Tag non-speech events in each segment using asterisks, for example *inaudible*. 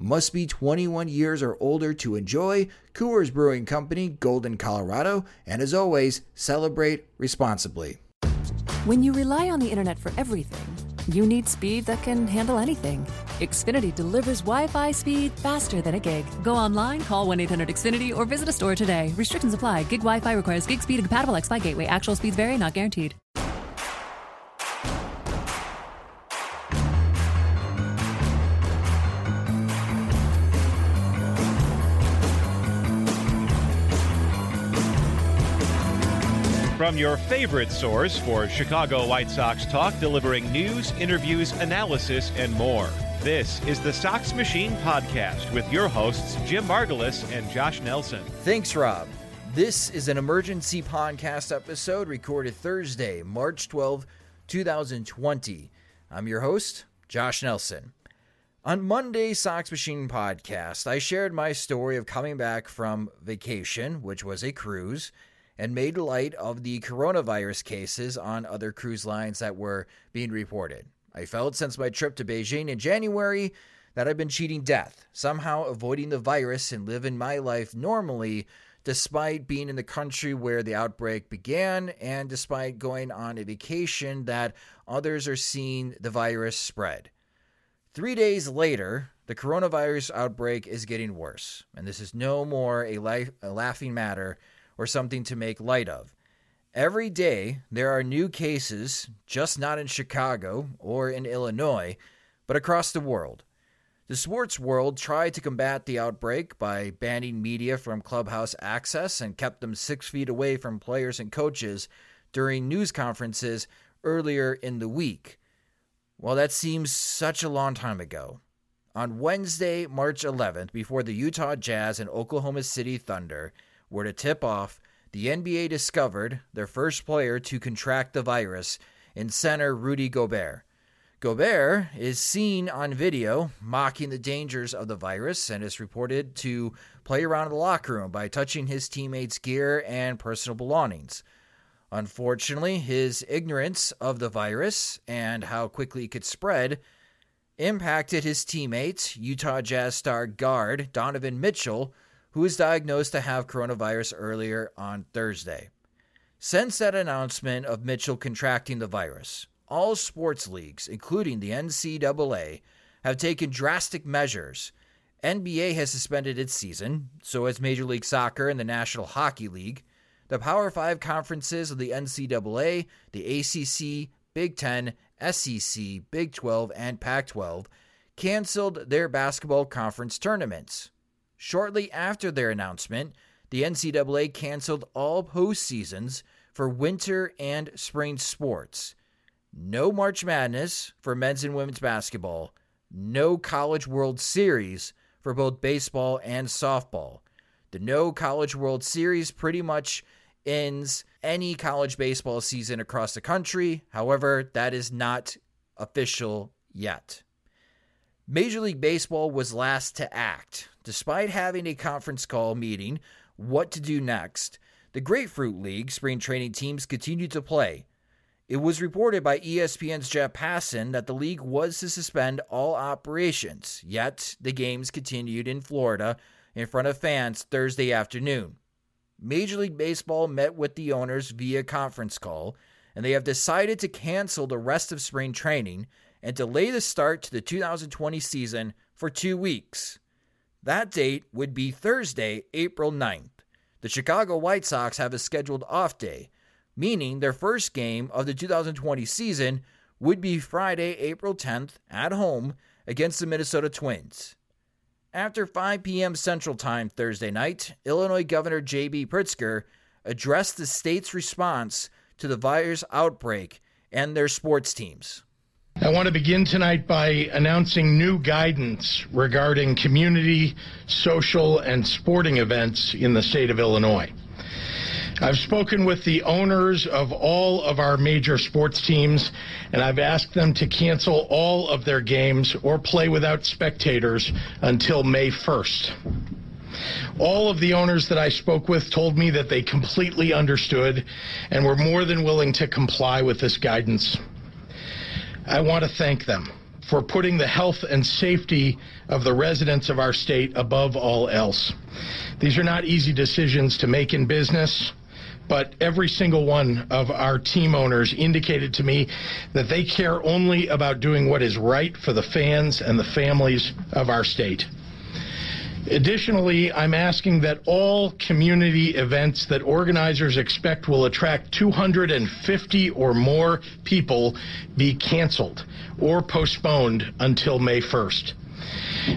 must be 21 years or older to enjoy. Coors Brewing Company, Golden, Colorado. And as always, celebrate responsibly. When you rely on the internet for everything, you need speed that can handle anything. Xfinity delivers Wi Fi speed faster than a gig. Go online, call 1 800 Xfinity, or visit a store today. Restrictions apply. Gig Wi Fi requires gig speed and compatible X Fi gateway. Actual speeds vary, not guaranteed. From your favorite source for Chicago White Sox talk, delivering news, interviews, analysis, and more. This is the Sox Machine Podcast with your hosts, Jim Margalus and Josh Nelson. Thanks, Rob. This is an emergency podcast episode recorded Thursday, March 12, 2020. I'm your host, Josh Nelson. On Monday Sox Machine podcast, I shared my story of coming back from vacation, which was a cruise, and made light of the coronavirus cases on other cruise lines that were being reported. I felt since my trip to Beijing in January that I've been cheating death, somehow avoiding the virus and living my life normally despite being in the country where the outbreak began and despite going on a vacation that others are seeing the virus spread. Three days later, the coronavirus outbreak is getting worse, and this is no more a, life, a laughing matter or something to make light of. Every day, there are new cases, just not in Chicago or in Illinois, but across the world. The sports world tried to combat the outbreak by banning media from clubhouse access and kept them six feet away from players and coaches during news conferences earlier in the week. Well, that seems such a long time ago. On Wednesday, March 11th, before the Utah Jazz and Oklahoma City Thunder, were to tip off, the NBA discovered their first player to contract the virus in center Rudy Gobert. Gobert is seen on video mocking the dangers of the virus and is reported to play around in the locker room by touching his teammates' gear and personal belongings. Unfortunately, his ignorance of the virus and how quickly it could spread impacted his teammates, Utah Jazz star guard Donovan Mitchell, who was diagnosed to have coronavirus earlier on Thursday. Since that announcement of Mitchell contracting the virus, all sports leagues, including the NCAA, have taken drastic measures. NBA has suspended its season, so has Major League Soccer and the National Hockey League. The Power Five conferences of the NCAA, the ACC, Big Ten, SEC, Big 12, and Pac 12 canceled their basketball conference tournaments. Shortly after their announcement, the NCAA canceled all postseasons for winter and spring sports. No March Madness for men's and women's basketball. No College World Series for both baseball and softball. The No College World Series pretty much ends any college baseball season across the country. However, that is not official yet. Major League Baseball was last to act. Despite having a conference call meeting what to do next, the Grapefruit League spring training teams continued to play. It was reported by ESPN's Jeff Passan that the league was to suspend all operations, yet the games continued in Florida in front of fans Thursday afternoon. Major League Baseball met with the owners via conference call, and they have decided to cancel the rest of spring training and delay the start to the 2020 season for two weeks. That date would be Thursday, April 9th. The Chicago White Sox have a scheduled off day, meaning their first game of the 2020 season would be Friday, April 10th at home against the Minnesota Twins. After 5 p.m. Central Time Thursday night, Illinois Governor J.B. Pritzker addressed the state's response to the virus outbreak and their sports teams. I want to begin tonight by announcing new guidance regarding community, social, and sporting events in the state of Illinois. I've spoken with the owners of all of our major sports teams, and I've asked them to cancel all of their games or play without spectators until May 1st. All of the owners that I spoke with told me that they completely understood and were more than willing to comply with this guidance. I want to thank them for putting the health and safety of the residents of our state above all else. These are not easy decisions to make in business but every single one of our team owners indicated to me that they care only about doing what is right for the fans and the families of our state. Additionally, I'm asking that all community events that organizers expect will attract 250 or more people be canceled or postponed until May 1st.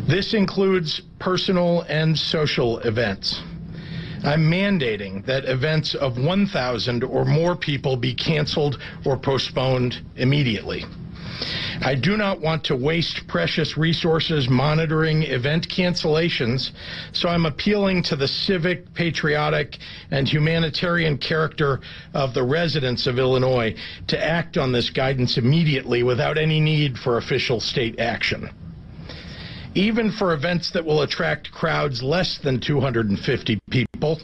This includes personal and social events. I'm mandating that events of 1,000 or more people be canceled or postponed immediately. I do not want to waste precious resources monitoring event cancellations, so I'm appealing to the civic, patriotic, and humanitarian character of the residents of Illinois to act on this guidance immediately without any need for official state action even for events that will attract crowds less than 250 people.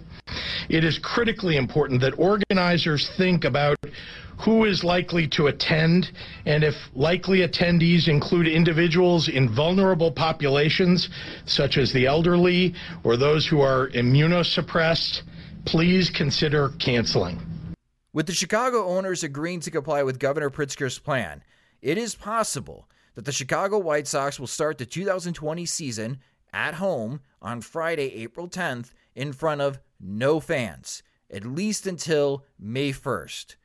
It is critically important that organizers think about who is likely to attend, and if likely attendees include individuals in vulnerable populations, such as the elderly or those who are immunosuppressed, please consider canceling. With the Chicago owners agreeing to comply with Governor Pritzker's plan, it is possible that the Chicago White Sox will start the 2020 season at home on Friday, April 10th, in front of no fans, at least until May 1st.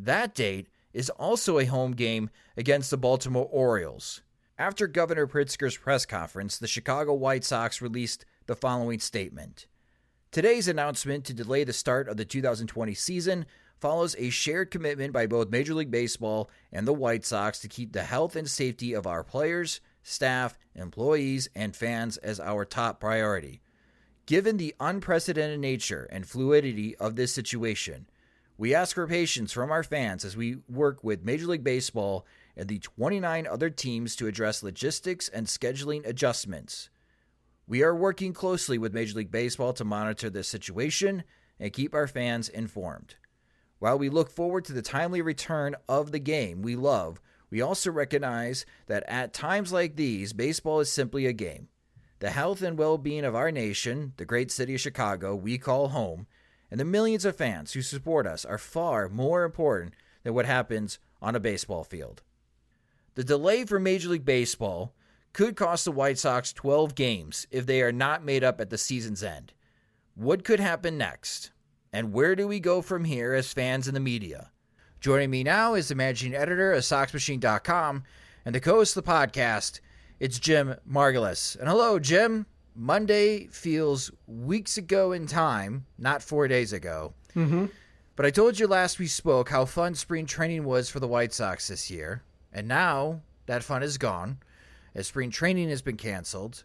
That date is also a home game against the Baltimore Orioles. After Governor Pritzker's press conference, the Chicago White Sox released the following statement. Today's announcement to delay the start of the 2020 season follows a shared commitment by both Major League Baseball and the White Sox to keep the health and safety of our players, staff, employees, and fans as our top priority. Given the unprecedented nature and fluidity of this situation, we ask for patience from our fans as we work with Major League Baseball and the 29 other teams to address logistics and scheduling adjustments. We are working closely with Major League Baseball to monitor this situation and keep our fans informed. While we look forward to the timely return of the game we love, we also recognize that at times like these, baseball is simply a game. The health and well being of our nation, the great city of Chicago we call home, and the millions of fans who support us are far more important than what happens on a baseball field. The delay for Major League Baseball could cost the White Sox 12 games if they are not made up at the season's end. What could happen next? And where do we go from here as fans and the media? Joining me now is the managing editor of SoxMachine.com and the co host of the podcast. It's Jim Margalus. And hello, Jim. Monday feels weeks ago in time, not four days ago. Mm-hmm. But I told you last we spoke how fun spring training was for the White Sox this year. And now that fun is gone as spring training has been canceled.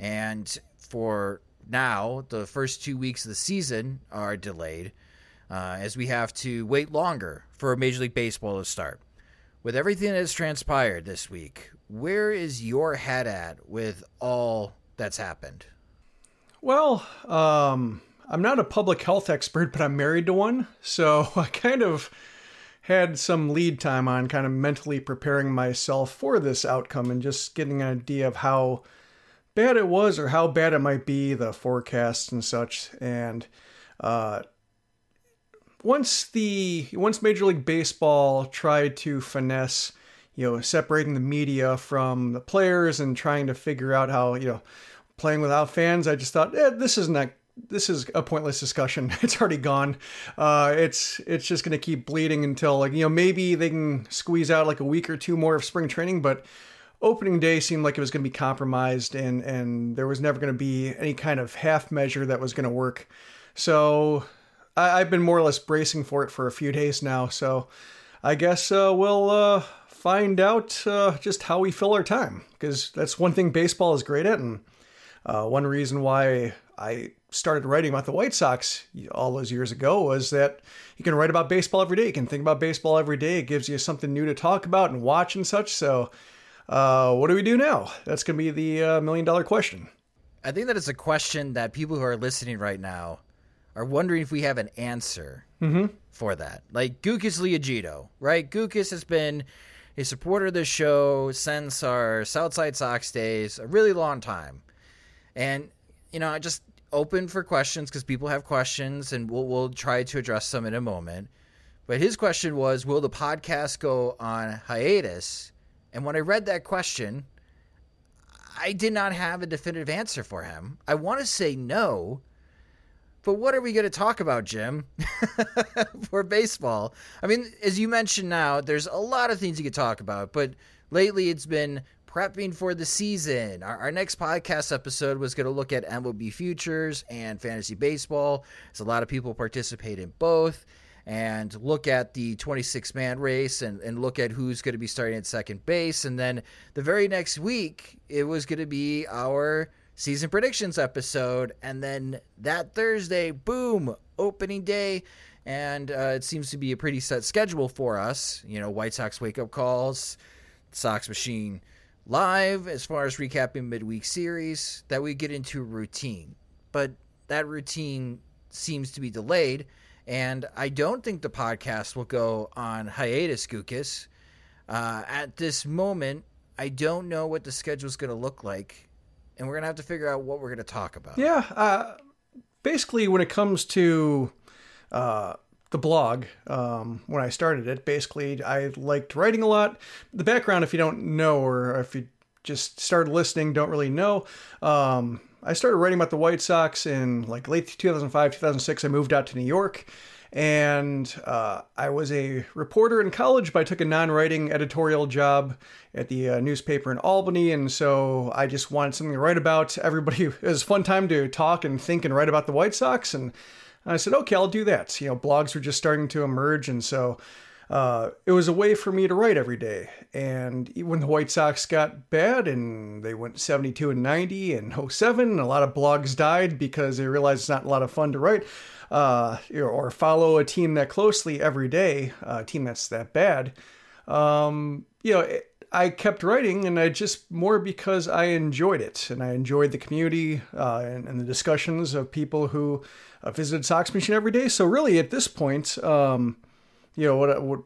And for now, the first two weeks of the season are delayed uh, as we have to wait longer for Major League Baseball to start. With everything that has transpired this week, where is your head at with all that's happened? Well, um, I'm not a public health expert, but I'm married to one. So *laughs* I kind of had some lead time on kind of mentally preparing myself for this outcome and just getting an idea of how bad it was or how bad it might be, the forecasts and such. And uh, once the once Major League Baseball tried to finesse, you know, separating the media from the players and trying to figure out how you know playing without fans, I just thought, eh, this is not this is a pointless discussion. *laughs* It's already gone. Uh, it's it's just going to keep bleeding until like you know maybe they can squeeze out like a week or two more of spring training, but opening day seemed like it was going to be compromised and and there was never going to be any kind of half measure that was going to work. So I, have been more or less bracing for it for a few days now. So I guess uh, we'll uh, find out uh, just how we fill our time because that's one thing baseball is great at and uh, one reason why I started writing about the White Sox all those years ago was that you can write about baseball every day. You can think about baseball every day. It gives you something new to talk about and watch and such. So, uh, what do we do now? That's going to be the uh, million dollar question. I think that it's a question that people who are listening right now are wondering if we have an answer mm-hmm. for that. Like Gukas Liogito, right? Gukas has been a supporter of the show since our Southside Sox days, a really long time. And you know, I just open for questions because people have questions, and we'll we'll try to address them in a moment. But his question was, will the podcast go on hiatus? And when I read that question, I did not have a definitive answer for him. I want to say no, but what are we going to talk about, Jim, *laughs* for baseball? I mean, as you mentioned now, there's a lot of things you could talk about, but lately it's been prepping for the season. Our, our next podcast episode was going to look at MLB futures and fantasy baseball. As a lot of people participate in both, and look at the 26 man race and, and look at who's going to be starting at second base. And then the very next week, it was going to be our season predictions episode. And then that Thursday, boom, opening day. And uh, it seems to be a pretty set schedule for us. You know, White Sox wake up calls, Sox machine live as far as recapping midweek series that we get into routine. But that routine seems to be delayed, and I don't think the podcast will go on hiatus, Gukas. Uh, at this moment, I don't know what the schedule is going to look like, and we're to have to figure out what we're to talk about. Yeah, uh, basically, when it comes to uh, the blog um, when I started it. Basically, I liked writing a lot. The background, if you don't know, or if you just started listening, don't really know. Um, I started writing about the White Sox in like late 2005, 2006. I moved out to New York and uh, I was a reporter in college, but I took a non writing editorial job at the uh, newspaper in Albany. And so I just wanted something to write about. Everybody, *laughs* it was fun time to talk and think and write about the White Sox. And and I said, okay, I'll do that. You know, blogs were just starting to emerge. And so uh, it was a way for me to write every day. And when the White Sox got bad and they went 72 and 90 and 07, a lot of blogs died because they realized it's not a lot of fun to write uh, or follow a team that closely every day, a team that's that bad. Um, you know, it, I kept writing, and I just more because I enjoyed it, and I enjoyed the community uh, and, and, the discussions of people who uh, visited Sox Machine every day. So really, at this point, um, you know, what, what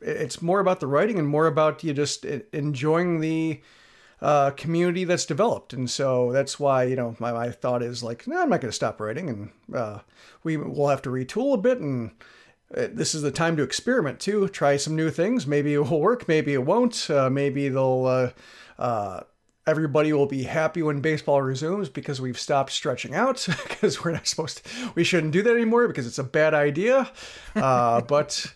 it's more about the writing and more about you just enjoying the uh, community that's developed. And so that's why, you know, my, my thought is like, no, I'm not going to stop writing and uh, we will have to retool a bit. And uh, this is the time to experiment too, try some new things. Maybe it will work, maybe it won't. Uh, maybe they'll, uh, uh, everybody will be happy when baseball resumes because we've stopped stretching out *laughs* because we're not supposed to, we shouldn't do that anymore because it's a bad idea. but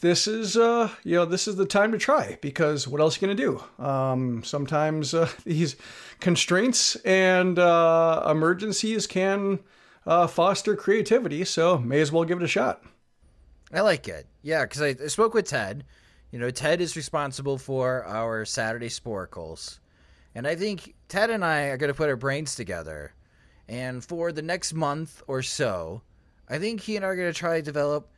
this is uh you know this is the time to try because what else are you gonna do? Um, sometimes uh, *laughs* these constraints and uh, emergencies can uh, foster creativity so may as well give it a shot. I like it. Yeah because I, I, spoke with ted. You know ted is responsible for our saturday Sporcles, and i think ted and i are to put our brains together. And for the next month or so i think he and i are to try to develop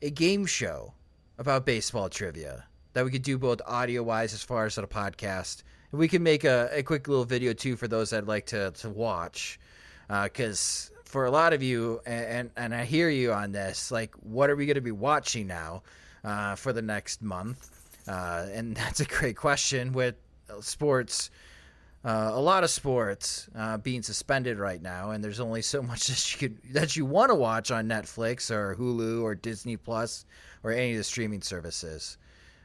a game show about baseball trivia that we could do both audio wise as far as a podcast. And we can make a, a quick little video too for those that'd like to, to watch. Because uh, for a lot of you, and, and I hear you on this, like, what are we going to be watching now uh, for the next month? Uh, and *laughs* that's a great question with sports uh, a lot of sports uh, being suspended right now, and there's only so *laughs* much that you could that you want to watch on Netflix or Hulu or Disney Plus or any of the streaming services.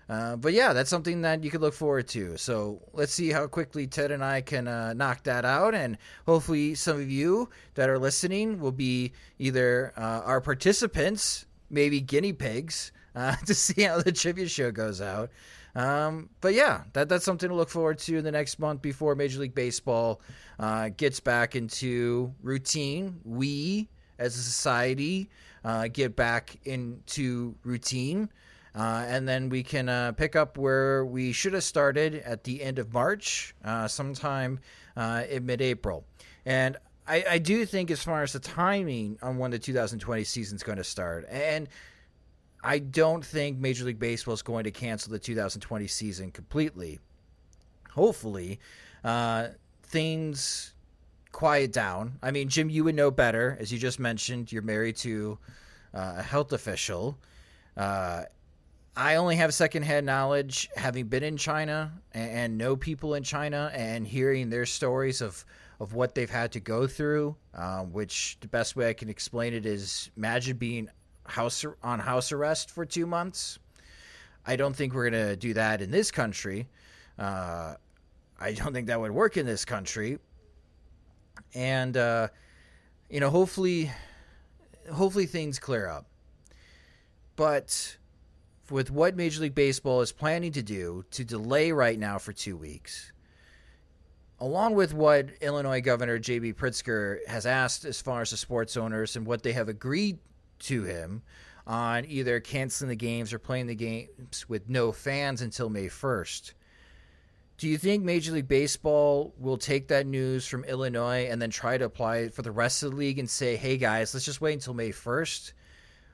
Uh, but yeah, that's something that you could look forward to. So let's see how quickly Ted and I can uh, knock that out, and hopefully some of you that are listening will be either uh, our participants, maybe guinea pigs, *laughs* uh, to see how the trivia show goes out. Um, but yeah, that that's something to look forward to in the next month before Major League Baseball uh, gets back into routine. We, as a society, uh, get back into routine. Uh, and then we can uh, pick up where we should have started at the end of March, uh, sometime uh, in mid April. And I, I, do think, as far as the timing on when the 2020 season is going to start, and I don't think Major League Baseball is going to cancel the 2020 season completely. Hopefully, uh, things quiet down. I mean, Jim, you would know better. As you just mentioned, you're married to uh, a health official. Uh, I only have secondhand knowledge, having been in China and, and, know people in China and hearing their stories of, of what they've had to go through. Uh, which the best way I can explain it is imagine being house on house arrest for two months. I don't think we're gonna do that in this country. Uh, I don't think that would work in this country. And uh, you know, hopefully, hopefully things clear up. But with what Major League Baseball is planning to do to delay right now for two weeks, along with what Illinois Governor J.B. Pritzker has asked as far as the sports owners and what they have agreed to him on either canceling the games or playing the games with no fans until May 1st. Do you think Major League Baseball will take that news from Illinois and then try to apply it for the rest of the league and say, hey guys, let's just wait until May 1st?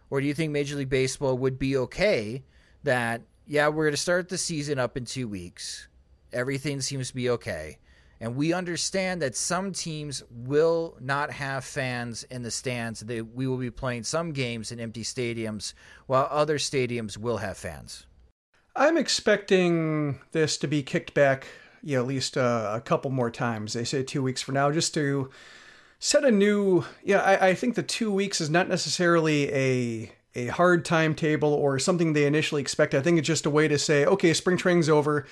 Or do you think Major League Baseball would be okay that, yeah, we're going to start the season up in two weeks? Everything seems to be okay. And we understand that some teams will not have fans in the stands. They, we will be playing some games in empty stadiums, while other stadiums will have fans. I'm expecting this to be kicked back, you know, at least uh, a couple more times. They say two weeks for now, just to set a new. Yeah, I, I think the two weeks is not necessarily a a hard timetable or something they initially expect. I think it's just a way to say, okay, spring training's over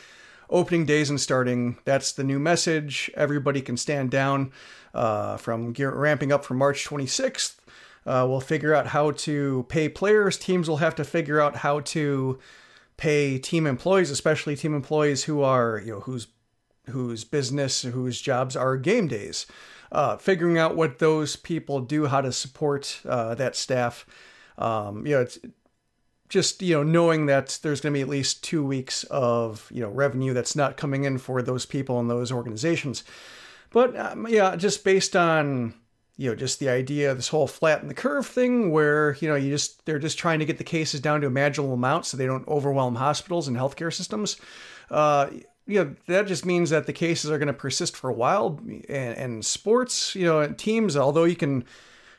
opening days and starting. That's the new message. Everybody can stand down uh, from gear, ramping up from March 26th. Uh, we'll figure out how to pay players. Teams will have to figure out how to pay team employees, especially team employees who are you know whose whose business whose jobs are game days. Uh, figuring out what those people do, how to support uh, that staff. Um, you know, it's just you know knowing that there's going to be at least two weeks of you know revenue that's not coming in for those people and those organizations but um, yeah just based on you know just the idea of this whole flatten the curve thing where you know you just they're just trying to get the cases down to a manageable amount so they don't overwhelm hospitals and healthcare systems uh, you know that just means that the cases are going to persist for a while and, and sports you know and teams although you can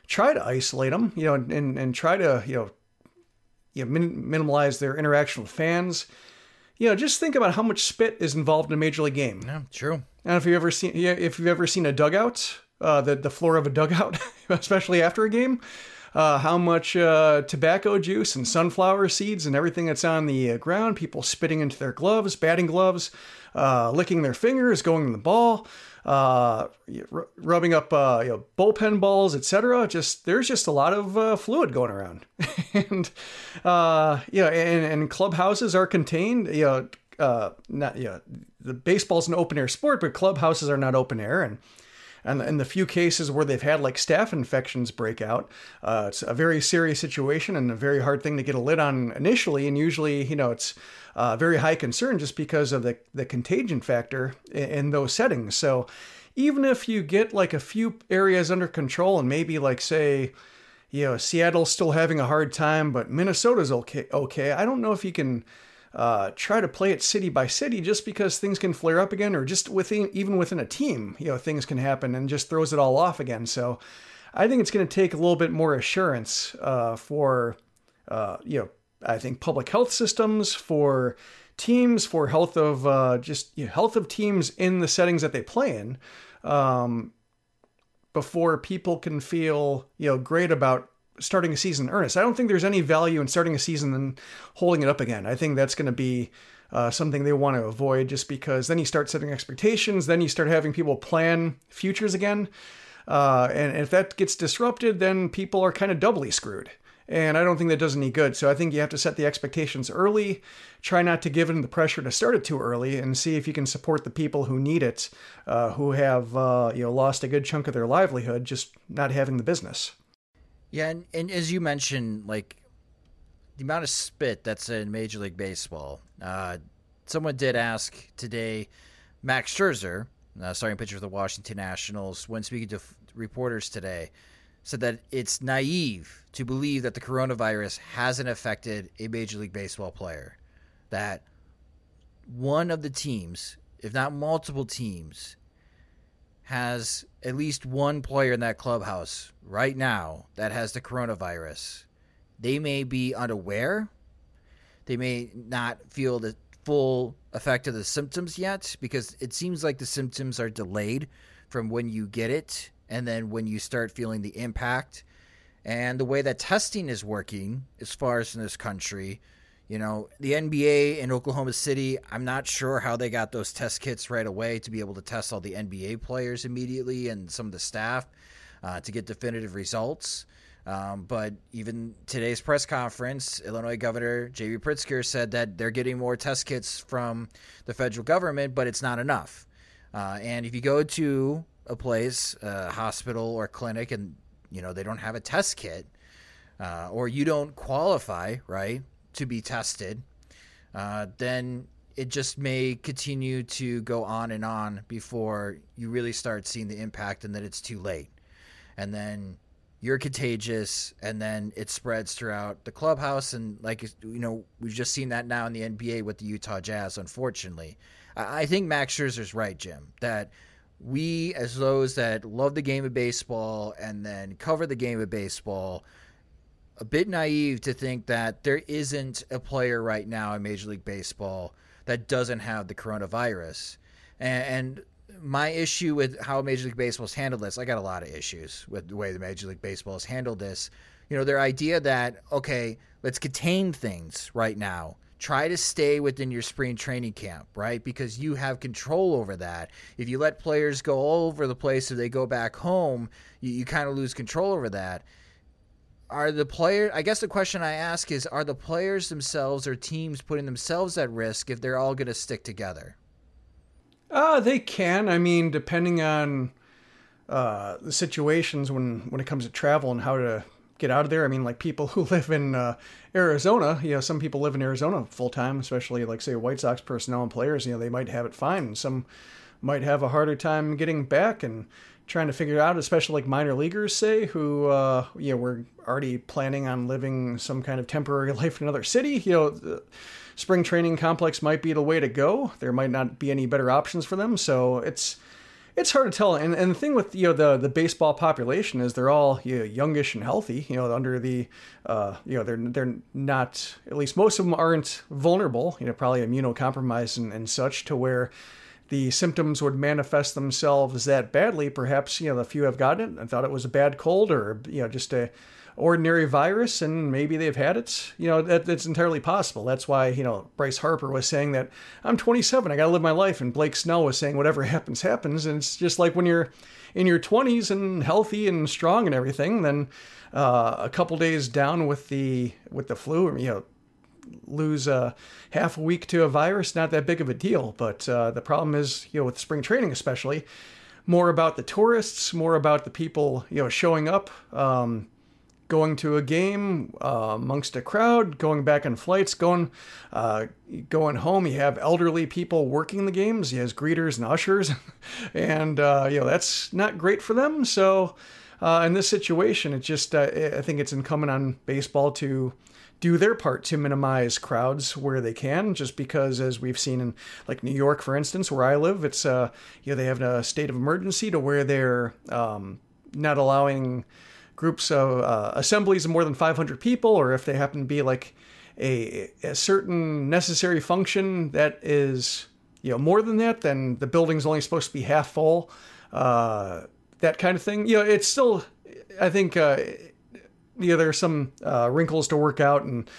try to isolate them you know and, and try to you know you know, min- minimize their interaction with fans. You know, just think about how much spit is involved in a major league game. Yeah, true. And if you've ever seen, if you've ever seen a dugout, uh, the the floor of a dugout, *laughs* especially after a game, uh, how much uh, tobacco juice and sunflower seeds and everything that's on the uh, ground, people spitting into their gloves, batting gloves, uh, licking their fingers, going to the ball uh, rubbing up uh, you know, bullpen balls, etc. Just there's just a lot of fluid going around, *laughs* and you know, and, and clubhouses are contained. You know, not you know, the baseball's an open air sport, but clubhouses are not open air, and and in the few cases where they've had like staph infections break out, uh, it's a very serious situation and a very hard thing to get a lid on initially. And usually, you know, it's uh, very high concern just because of the, the contagion factor in, in those settings. So even if you get like a few areas under control and maybe like say, you know, Seattle's still having a hard time, but Minnesota's okay. Okay, I don't know if you can uh, try to play it city by city just because things can flare up again, or just within even within a team, you know, things can happen and just throws it all off again. So I think it's going to take a little bit more assurance uh, for uh, you know I think public health systems, for teams, for health of uh, just you know, health of teams in the settings that they play in, um, before people can feel you know great about starting a season in earnest. I don't think there's any value in starting a season and holding it up again. I think that's going to be uh, something they want to avoid just because then you start setting expectations, then you start having people plan futures again. Uh, and if that gets disrupted, then people are kind of doubly screwed. And I don't think that does any good. So I think you have to set the expectations early. Try not to give in the pressure to start it too early, and see if you can support the people who need it, uh, who have uh, you know lost a good chunk of their livelihood just not having the business. Yeah, and, and as you mentioned, like the amount of spit that's in Major League Baseball. Uh, someone did ask today, Max Scherzer, uh, starting pitcher for the Washington Nationals, when speaking to f- reporters today, said that it's naive to believe that the coronavirus hasn't affected a Major League Baseball player. That one of the teams, if not multiple teams, has at least one player in that clubhouse right now that has the coronavirus. They may be unaware. They may not feel the full effect of the symptoms yet because it seems like the symptoms are delayed from when you get it and then when you start feeling the impact. And the way that testing is working, as far as in this country, you know, the NBA in Oklahoma City, I'm not sure how they got those test kits right away to be able to test all the NBA players immediately and some of the staff uh, to get definitive results. Um, but even today's press conference, Illinois Governor J.B. Pritzker said that they're getting more test kits from the federal government, but it's not enough. Uh, and if you go to a place, a hospital or clinic, and you know they don't have a test kit, uh, or you don't qualify, right? To be tested, uh, then it just may continue to go on and on before you really start seeing the impact and that it's too late. And then you're contagious and then it spreads throughout the clubhouse. And, like, you know, we've just seen that now in the NBA with the Utah Jazz, unfortunately. I think Max Scherzer's right, Jim, that we, as those that love the game of baseball and then cover the game of baseball, a bit naive to think that there isn't a player right now in Major League Baseball that doesn't have the coronavirus. And, my issue with how Major League Baseball has handled this, I got a lot of issues with the way the Major League Baseball has handled this. You know, their idea that, okay, let's contain things right now. Try to stay within your spring training camp, right? Because you have control over that. If you let players go all over the place or they go back home, you, you kind of lose control over that are the player i guess the question i ask is are the players themselves or teams putting themselves at risk if they're all going to stick together? Uh they can. I mean depending on uh, the situations when when it comes to travel and how to get out of there. I mean like people *laughs* who live in uh, arizona you know some people live in arizona full time especially like say white sox personnel and players you know they might have it fine some might have a harder time getting back. And trying to figure out, especially like minor leaguers say, who uh, were already planning on living some kind of temporary *laughs* life in another city. You know, spring training complex might be the way to go. There might not be any better options for them, so it's it's hard to tell. And and the thing with you know the the baseball population is they're all you know, youngish and healthy. You know, under the uh, you know they're they're not at least most of them aren't vulnerable. You know, probably immunocompromised and, and such to where the symptoms would manifest themselves that badly, perhaps you know a few have gotten it and thought it was a bad cold or you know just a ordinary virus and maybe they've had it. You know that that's entirely possible. That's why you know Bryce Harper was saying that I'm 27, I got to live my life, and Blake Snell was saying whatever happens happens. And it's just like when you're in your 20s and healthy and strong and everything, then uh, a couple days down with the with the flu, or you know lose uh, half a week to a virus, not that big of a deal. But uh, the problem is, you know, with spring training especially, more about the tourists, more about the people, you know, showing up, um, going to a game uh, amongst a crowd, going back on flights, going uh, going home. You have elderly people working the games. You have greeters and ushers, *laughs* and uh, you know that's not great for them. So. Uh, in this situation, it just uh, I think it's incumbent on baseball to do their part to minimize crowds where they can just because as we've seen in like new york for instance where i live it's uh you know they have a state of emergency to where they're um, not allowing groups of uh, assemblies of more than 500 people or if they happen to be like a, a certain necessary function that is you know more than that, then the building's only supposed to be half full. Uh, that kind of thing. You know, it's still, I think, uh, you know, there are some uh, wrinkles to work out, and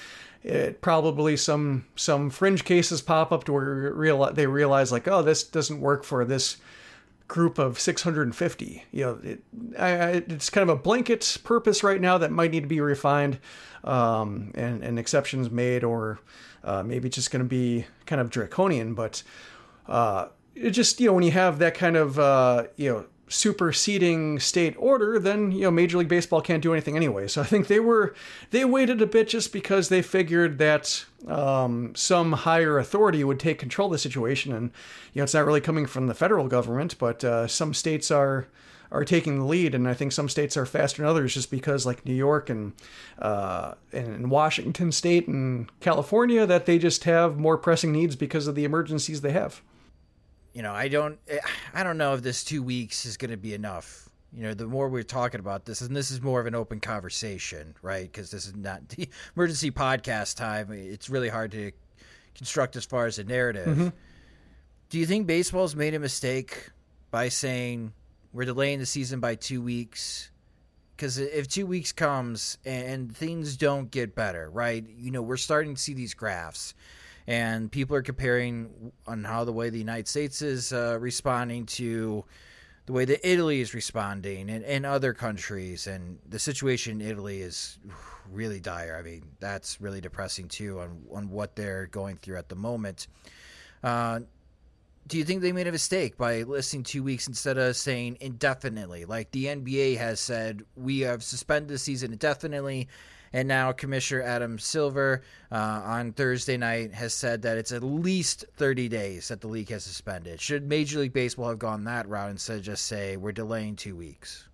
it, probably some some fringe cases pop up to where real, they realize like, oh, this doesn't work for this group of 650. You know, it, I, it's kind of a blanket purpose right now that might need to be refined um, and, and exceptions made, or uh, maybe just going to be kind of draconian. But uh, it just you know when you have that kind of uh, you know superseding state order, then you know Major League Baseball can't do anything anyway. So I think they were they waited a bit just because they figured that um, some higher authority would take control of the situation, and you know it's not really coming from the federal government, but uh, some states are are taking the lead, and I think some states are faster than others just because, like New York and uh, and Washington State and California, that they just have more pressing needs because of the emergencies they have you know, I don't, eh, I don't know if this two weeks is going to be enough. You know, the more we're talking about this, and this is more of an open conversation, right? Because this is not the *laughs* emergency podcast time. It's really hard to construct as far as a narrative. Mm-hmm. Do you think baseball's made a mistake by saying we're delaying the season by two weeks? Because if two weeks comes and things don't get better, right? You know, we're starting to see these graphs and people are comparing on how the way the United States is uh, responding to the way that Italy is responding and, and other countries. And the situation in Italy is really dire. I mean, that's really depressing too on, on what they're going through at the moment. Uh, do you think they made a mistake by listing two weeks instead of saying indefinitely? Like the NBA has said, we have suspended the season indefinitely and now Commissioner Adam Silver uh, on Thursday night has said that it's at least 30 days that the league has suspended. Should Major League Baseball have gone that route instead of just say we're delaying two weeks?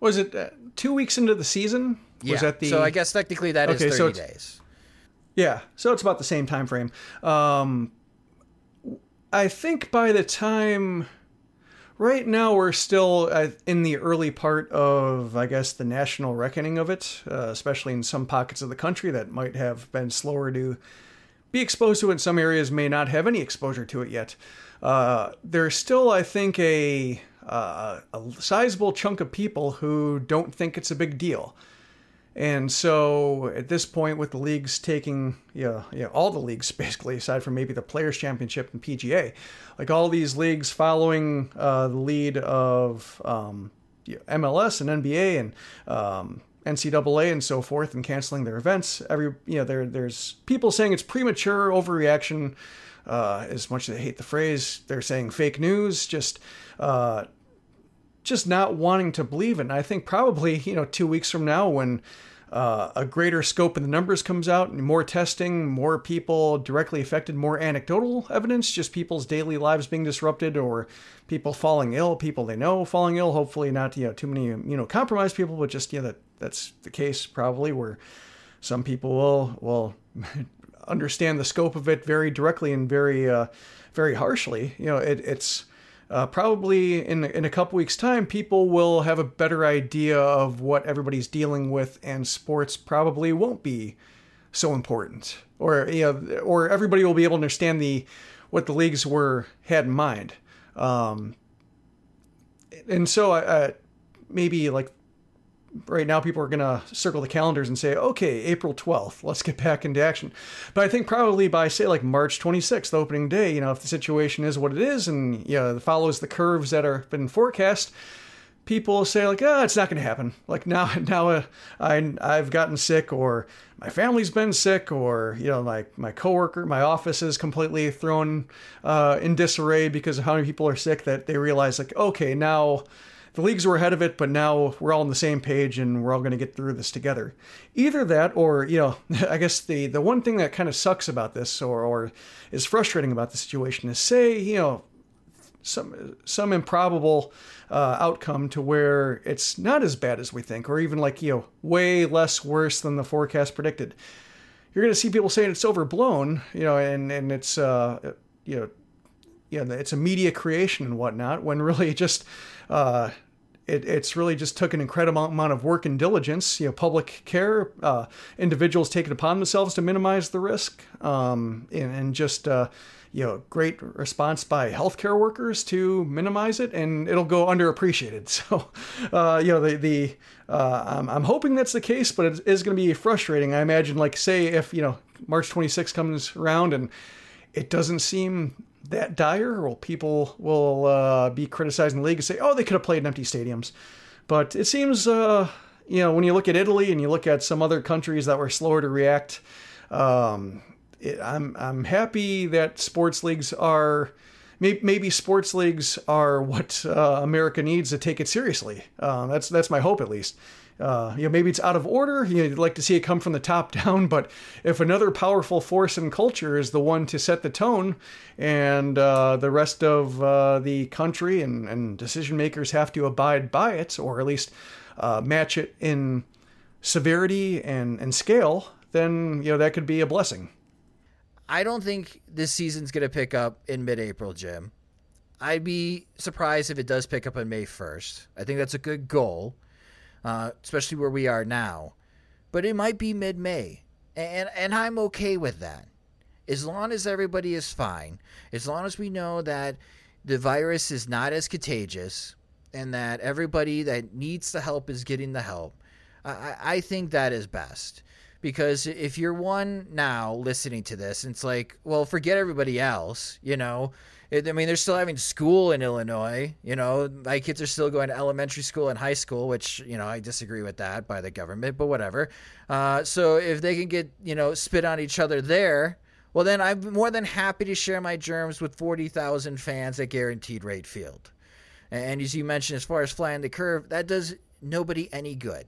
Was it uh, two weeks into the season? Yeah. Was that the... So I guess technically that okay, is 30 so days. Yeah, so it's about the same time frame. Um, I think by the time right now we're still uh, in the early part of i guess the national reckoning of it uh, especially in some pockets of the country that might have been slower to be exposed to it. In some areas may not have any exposure to it yet. Uh, there's still i think a, uh, a sizable chunk of people who don't think it's a big deal and so at this point, with the leagues taking, yeah, all the leagues *laughs* basically, aside from maybe the Players Championship and PGA, like all these leagues following uh, the lead of um, MLS and NBA and um, NCAA and so forth, and canceling their events. Every you know, there there's people saying it's premature overreaction. Uh, as much as they hate the phrase, they're saying fake news. Just uh, just not wanting to believe it. And I think probably, you know, two weeks from now when uh, a greater scope in the numbers comes out, and more testing, more people directly affected, more anecdotal evidence, just people's daily lives being disrupted or people falling ill, people they know falling ill. Hopefully not, you know, too many, you know, compromised people, but just, know, that that's the case probably where some people will, will *laughs* understand the scope of it very directly and very, uh, very harshly. You know, it, it's, uh, probably in in a couple weeks' time, people will have a better idea of what everybody's dealing with, and sports probably won't be so important, or you know, or everybody will be able to understand the what the leagues were had in mind. Um, and so, uh, maybe like right now people are going to circle the calendars and say, okay, April 12th, let's get back into action. But I think probably by, say, like March 26th, the opening day, you know, if the situation is what it is and, you know, follows the curves that are been forecast, people say like, ah, oh, it's not going to happen. Like now, *laughs* now uh, I, I've gotten sick or my family's been sick or, you know, like my coworker, my office is completely thrown uh, in disarray because of how many people are sick that they realize like, okay, now the leagues were ahead of it, but now we're all on the same page and we're all going to get through this together. Either that, or you know, *laughs* I guess the the one thing that kind of sucks about this, or or is frustrating about the situation, is say you know some some improbable uh, outcome to where it's not as bad as we think, or even like you know way less worse than the forecast predicted. You're going to see people saying it's overblown, you know, and and it's uh, you know, know, it's a media creation and whatnot, when really *laughs* just uh, it, it's really just took an incredible amount of work and diligence. You know, public care, uh, individuals taking upon themselves to minimize the risk, um, and, and, just uh, you know, great response by healthcare workers to minimize it, and it'll go underappreciated. *laughs* So, uh, you know, the the uh, I'm, I'm hoping that's the case, but it is going to be frustrating. I imagine, like, say if you know March 26 comes around and it doesn't seem that dire, well, people will uh, be criticizing the league and say, "Oh, they could have played in empty stadiums." But it seems, uh, you know, when you look at Italy and you look at some other countries that were slower to react, um, it, I'm I'm happy that sports leagues are. Maybe sports leagues are what uh, America needs to take it seriously. Uh, that's that's my hope, at least uh, you know, maybe it's out of order. You would like to see it come from the top *laughs* down, but if another powerful force in culture is the one to set the tone, and uh, the rest of uh, the country and, and, decision makers have to abide by it, or at least uh, match it in severity and, and scale, then you know that could be a blessing. I don't think this season's going to pick up in mid-April, Jim. I'd be surprised if it does pick up on May 1st. I think that's a good goal uh, especially where we are now. But it might be mid May. And, and I'm okay with that. As long as everybody is fine, as long as we know that the virus is not as contagious and that everybody that needs the help is getting the help, I, I think that is best. Because if you're one now listening to this, it's like, well, forget everybody else, you know, I mean, they're still having school in Illinois. You know, my kids are still going to elementary school and high school, which you know I disagree with that by the government, but whatever. Uh, so if they can get you know spit on each other there, well then I'm more than happy to share my germs with forty thousand fans at Guaranteed Rate Field. And as you mentioned, as far as flying the curve, that does nobody any good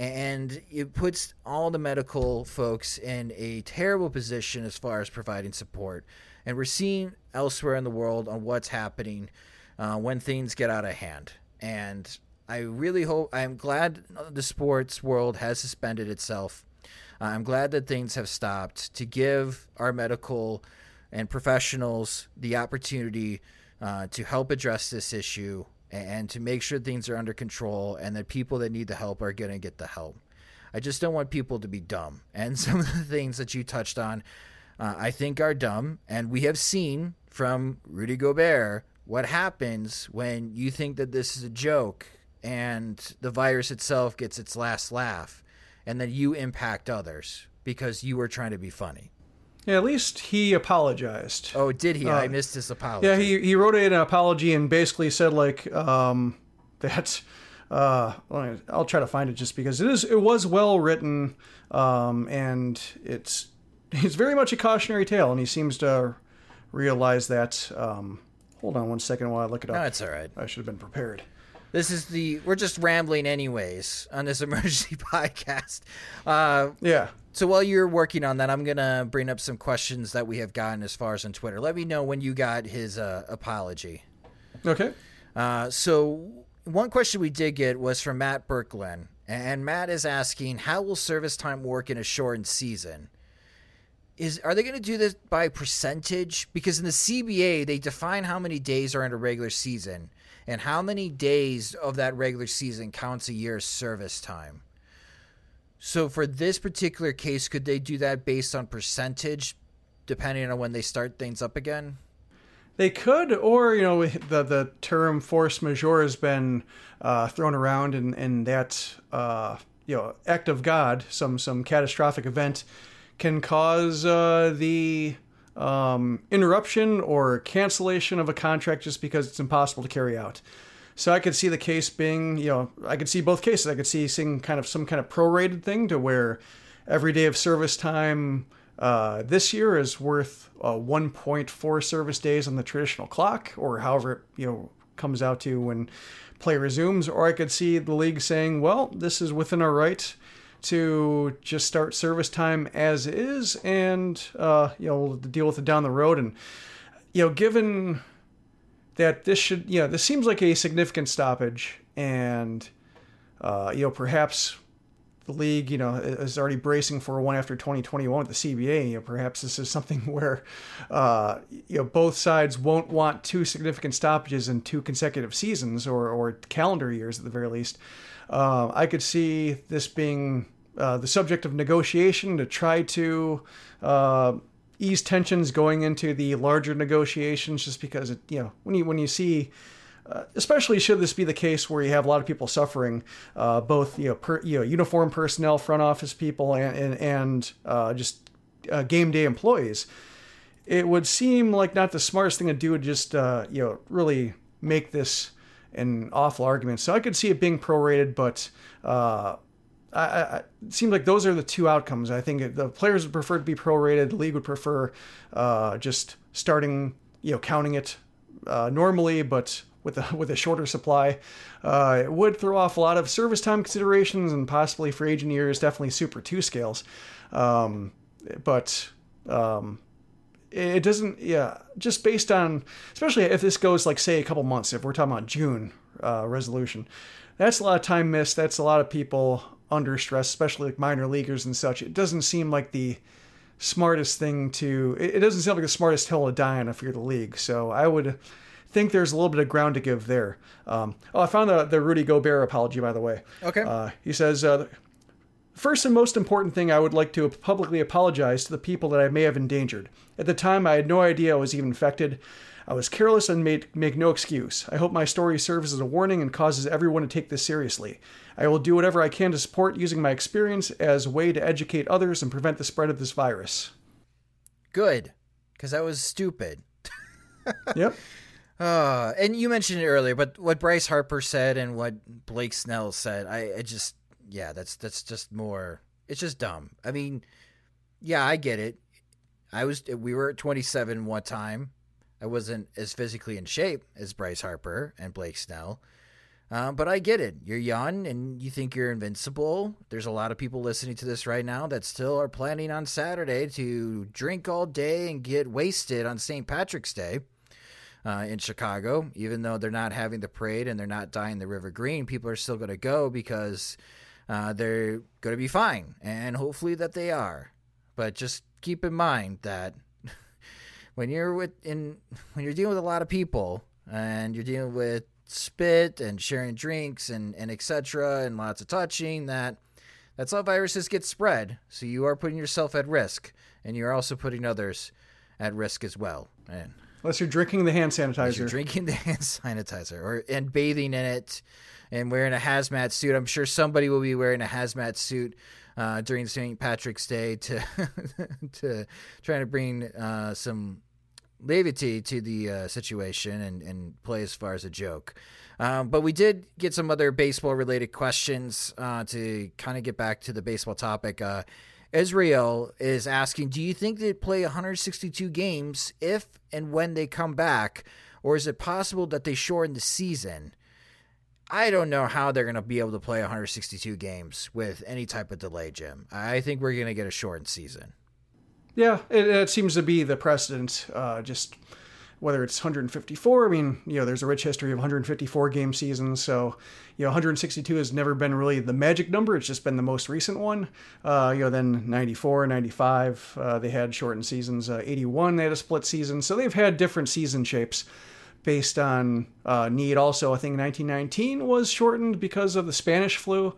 and it puts all the medical folks in a terrible position as far as providing support. And we're seeing elsewhere in the world on what's happening uh, when things get out of hand. And I really hope, I'm glad the sports world has suspended itself. I'm glad that things have stopped to give our medical and professionals the opportunity uh, to help address this issue and to make sure things are under control and that people that need the help are going to get the help. I just don't want people to be dumb. And *laughs* some of the things that you touched on uh, I think are dumb. And we have seen from Rudy Gobert what happens when you think that this is a joke and the virus itself gets its last laugh and then you impact others because you were trying to be funny. Yeah, at least he apologized. Oh, did he? Uh, I missed his apology. Yeah, he, he wrote an apology and basically said like um, *laughs* that. Uh, I'll try to find it just because it is it was well written um, and it's he's very much a cautionary tale, and he seems to realize that. Um, hold on one second while I look it up. No, it's all right. I should have been prepared. This is the we're just rambling anyways on this *laughs* emergency podcast. Uh, yeah. So while you're working on that, I'm gonna bring up some questions that we have gotten as far as on Twitter. Let me know when you got his uh, apology. Okay. Uh, so one question we did get was from Matt Berklin, and Matt is asking, "How will service time work in a shortened season?" Is are they going to do this by percentage? Because in the CBA, they define how many days are in a regular season and how many days of that regular season counts a year's service time. So for this particular case, could they do that based on percentage, depending on when they start things up again? They could, or you know, the the term force majeure has been uh, thrown around, and and that uh, you know act of God, some some catastrophic event can cause uh, the um, interruption or cancellation of a contract just because it's impossible to carry out. So I could see the case being, you know, I could see both cases. I could see seeing kind of some kind of prorated thing to where every day of service time uh, this year is worth uh, 1.4 service days on the traditional clock, or however it, you know comes out to when play resumes. Or I could see the league saying, well, this is within our right to just start service time as is and uh, you know deal with it down the road. And you know given that this should you know this seems like a significant stoppage and uh, you know perhaps the league, you know, is already bracing for one after 2021 with the CBA. You know, perhaps this is something *laughs* where, uh, you know, both sides won't want two significant stoppages in two consecutive seasons or, or calendar years at the very least. Uh, I could see this being uh, the subject of negotiation to try to uh, ease tensions going into the larger negotiations, just because it, you know, when you when you see uh, especially should this be the case where you have a lot of people suffering, uh, both you know, per, you know, uniform personnel, front office people, and and, and uh, just uh, game day employees. It would seem like not the smartest thing to do would just uh, you know really make this an awful argument. So I could see it being prorated, but. I, I, it seems like those are the two outcomes. I think the players would prefer to be prorated. The league would prefer just starting, you know, counting it normally, but with a with a shorter supply. Uh, it would throw off a lot of service time considerations and possibly for aging years, definitely Super Two scales. Um, but um, it doesn't. Yeah, just based on, especially if this goes like say a couple months. If we're talking about June uh, resolution, that's a lot of time missed. That's a lot of people under stress, especially like minor leaguers and such. It doesn't seem like the smartest thing to. It doesn't seem like the smartest hill to die on if you're the league. So I would think there's a little bit of ground to give there. Um, oh, I found the, the Rudy Gobert apology, by the way. Okay. Uh, he says, uh, First and most important thing, I would like to publicly apologize to the people that I may have endangered. At the time, I had no idea I was even infected. I was careless and made make no excuse. I hope my story serves as a warning and causes everyone to take this seriously. I will do whatever I can to support using my experience as a way to educate others and prevent the spread of this virus. Good, because that was stupid. *laughs* yep. Uh, and you mentioned it earlier, but what Bryce Harper said and what Blake Snell said, I, I just, yeah, that's that's just more. It's just dumb. I mean, yeah, I get it. I was, we were at 27 one time. I wasn't as physically in shape as Bryce Harper and Blake Snell. Um, but I get it. You're young and you think you're invincible. There's a lot of people listening to this right now that still are planning on Saturday to drink all day and get wasted on St. Patrick's Day uh, in Chicago, even though they're not having the parade and they're not dyeing the river green, people are still going to go because uh, they're going to be fine, and hopefully that they are. But just keep in mind that *laughs* when you're with in when you're dealing with a lot of people and you're dealing with spit and sharing drinks and and etc. and lots of touching that that's how viruses get spread. So you are putting yourself at risk, and you're also putting others at risk as well. And Unless you're drinking the hand sanitizer. you're drinking the *laughs* hand sanitizer or and bathing in it and wearing a hazmat suit. I'm sure somebody will be wearing a hazmat suit uh, during St. Patrick's Day to *laughs* to trying to bring uh, some levity to the uh, situation and, and play as far as a joke. Um, but we did get some other baseball related questions uh, to kind of get back to the baseball topic. Israel is asking, do you think they'd play 162 games if and when they come back, or is it possible that they shorten the season? I don't know how they're going to be able to play 162 games with any type of delay, Jim. I think we're going to get a shortened season. Yeah, it, it seems to be the precedent. Uh, just whether it's 154. I mean, you know, there's a rich history of 154 game seasons. So, you know, 162 has never been really the magic number. It's just been the most recent one. Uh, you know, then 94, 95, uh, they had shortened seasons. Uh, 81, they had a split season. So they've had different season shapes based on uh, need. Also, I think 1919 was shortened because of the Spanish flu.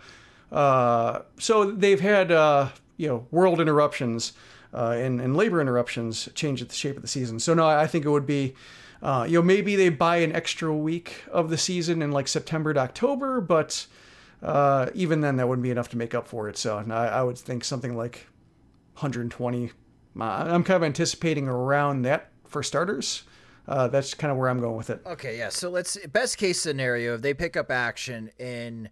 Uh, so they've had, uh, you know, world interruptions uh, and, and labor interruptions change the shape of the season. So no, I think it would be, uh, you know, maybe they buy an extra week of the season in like September to October, but uh, even then that wouldn't be enough to make up for it. So I, I would think something like 120. Uh, I'm kind of anticipating around that for starters. Uh, that's kind of where I'm going with it. Okay, yeah. So let's best case scenario if they pick up action in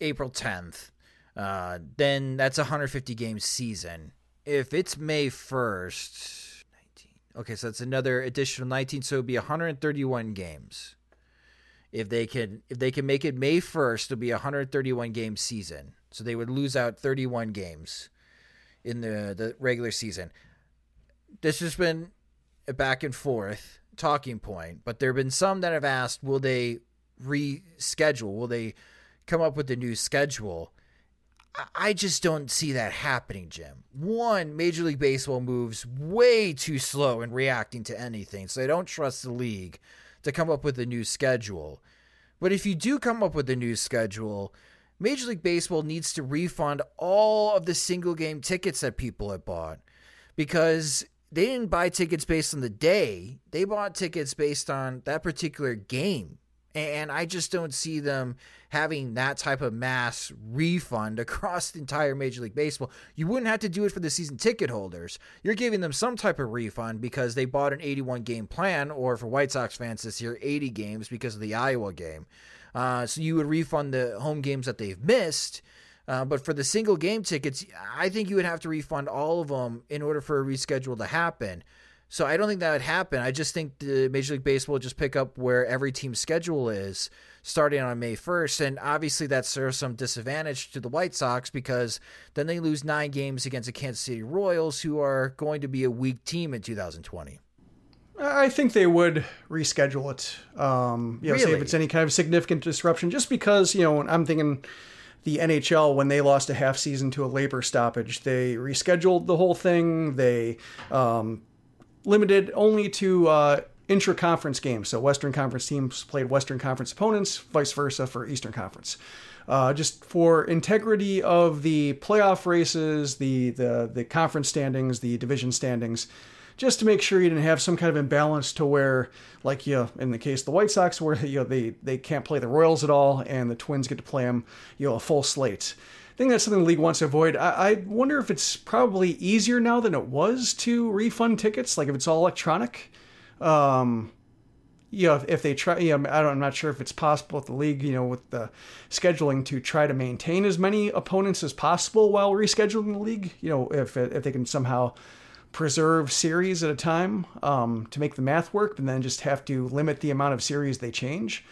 April 10th, uh, then that's a 150 game season if it's May 1st, 19. Okay, so that's another additional 19, so it'd be 131 games. If they can if they can make it May 1st, it'll be a 131 game season. So they would lose out 31 games in the the regular season. This has been a back and forth talking point, but there have been some that have asked, will they reschedule? Will they come up with a new schedule? I just don't see that happening, Jim. One, Major League Baseball moves way too slow in reacting to anything, so I don't trust the league to come up with a new schedule. But if you do come up with a new schedule, Major League Baseball needs to refund all of the single game tickets that people have bought because they didn't buy tickets based on the day, they bought tickets based on that particular game. And I just don't see them having that type of mass refund *laughs* across the entire Major League Baseball. You wouldn't have to do it for the season ticket holders. You're giving them some type of refund because they bought an 81 game plan, or for White Sox fans this year, 80 games because of the Iowa game. Uh, so you would refund the home games that they've missed. Uh, but for the single game tickets, I think you would have to refund all of them in order for a reschedule to happen. So I don't think that would happen. I just think the Major League Baseball just pick up where every team's schedule is starting on May 1st. And obviously that serves some disadvantage to the White Sox because then they lose nine games against the Kansas City Royals, who are going to be a weak team in 2020. I think they would reschedule it. Um, you know, really? say if it's any kind of significant disruption, just because you know I'm thinking the NHL when they lost a half season to a labor stoppage, they rescheduled the whole thing. They um, limited only to uh, intra-conference games. So Western Conference teams played Western Conference opponents, vice versa for Eastern Conference. Uh, just for integrity of the playoff races, the, the the conference standings, the division standings, just to make sure you didn't have some kind of imbalance to where, like you know, in the case of the White Sox, where *laughs* you know they they can't play the Royals at all, and the Twins get to play them, you know, a full slate. I think that's something the league wants to avoid. I, I wonder if it's probably easier now than it was to refund tickets, like if it's all electronic. Um, you know, if, if they try, you know, I don't, I'm not sure if it's possible with the league, you know, with the scheduling to try to maintain as many opponents as possible while rescheduling the league. You know, if if they can somehow preserve series at a time um, to make the math work, and then just have to limit the amount of series they change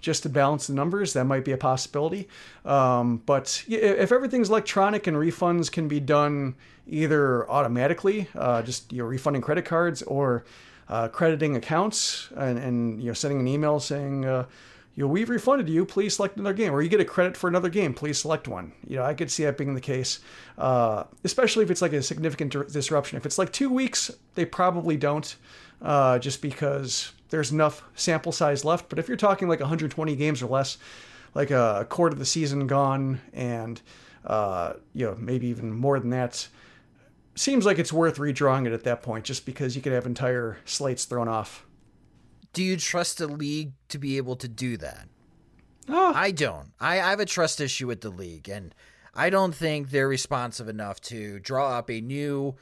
just to balance the numbers. That might be a possibility. Um, but if everything's electronic and refunds can be done either automatically, uh, just you know, refunding credit cards or uh, crediting accounts and, and, you know sending an email saying. Uh, you know, we've refunded you. Please select another game, or you get a credit for another game. Please select one. You know, I could see that being the case, uh, especially if it's like a significant disruption. If it's like two weeks, they probably don't, uh, just because there's enough sample size left. But if you're talking like 120 games or less, like a quarter of the season gone, and uh, you know maybe even more than that, seems like it's worth redrawing it at that point, just because you could have entire slates thrown off. Do you trust the league to be able to do that? Oh. I don't. I, I have a trust issue with the league, and I don't think they're responsive enough to draw up a new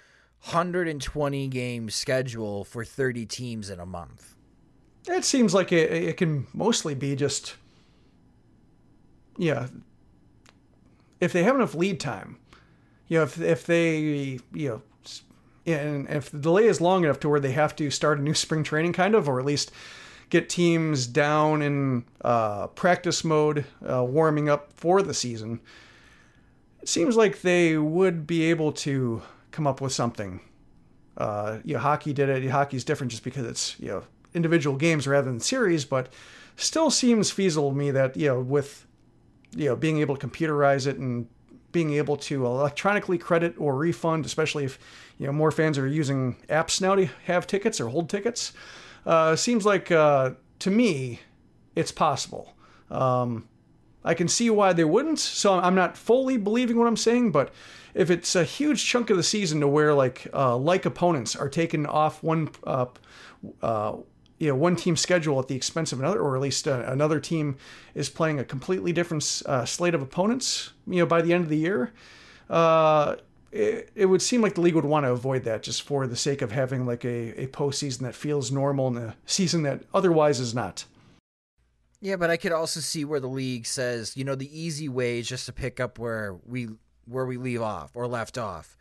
120 game schedule for 30 teams in a month. It seems like it, it can mostly be just, yeah, if they have enough lead time, you know, if, if they, you know, and if the delay is long enough to where they have to start a new *laughs* spring training kind of, or at least get teams down in uh, practice mode, uh, warming up for the season, it seems like they would be able to come up with something. Uh, you know, hockey did it. Hockey's different just because it's you know individual games rather than series, but still seems feasible to me that you know with you know being able to computerize it and being able to electronically credit or refund, especially if you know more fans are using apps now to have tickets or hold tickets, uh, seems like uh, to me it's possible. Um, I can see why they wouldn't, so I'm not fully believing what I'm saying, but if it's a huge chunk of the season to where like uh, like opponents are taken off one uh, uh, you know one team schedule at the expense of another, or at least uh, another team is playing a completely different uh, slate of opponents. You know, by the end of the year, uh, it, it, would seem like the league would want to avoid that just for the sake of having like a, a postseason that feels normal in a season that otherwise is not. Yeah, but I could also see where the league says, you know, the easy way is just to pick up where we where we leave off or left off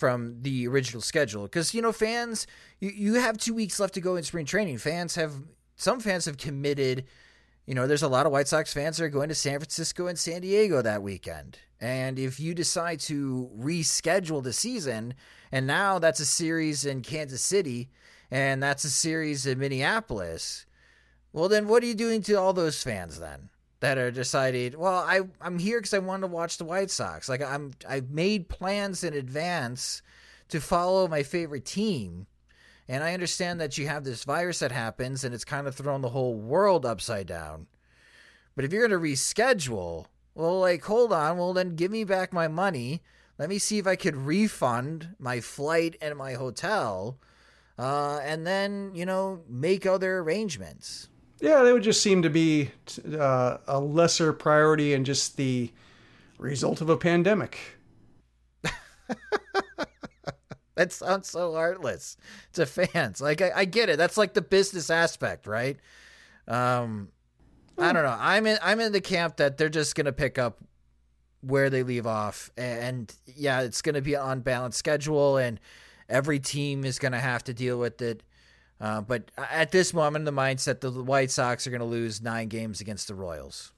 from the original schedule. Because you know fans you, you have two weeks left to go in spring training. Fans have some fans have committed you know there's a lot of white sox fans that are going to san francisco and san diego that weekend. And if you decide to reschedule the season and now that's a series in kansas city and that's a series in minneapolis well then what are you doing to all those fans then that are decided. Well, I I'm here because I want to watch the White Sox. Like I'm I've made plans in advance to follow my favorite team. And I understand that you have this virus that happens and it's kind of thrown the whole world upside down. But if you're going to reschedule, well, like, hold on. Well, then give me back my money. Let me see if I could refund my flight and my hotel. Uh, and then, you know, make other arrangements. Yeah, they would just seem to be uh, a lesser priority and just the result of a pandemic. *laughs* That sounds so heartless to fans. Like I, I, get it. That's like the business aspect, right? Um, I don't know. I'm in. I'm in the camp that they're just gonna pick up where they leave off, and yeah, it's gonna be an unbalanced schedule, and every team is gonna have to deal with it. Uh, but at this moment, the mindset the White Sox are gonna lose nine games against the Royals.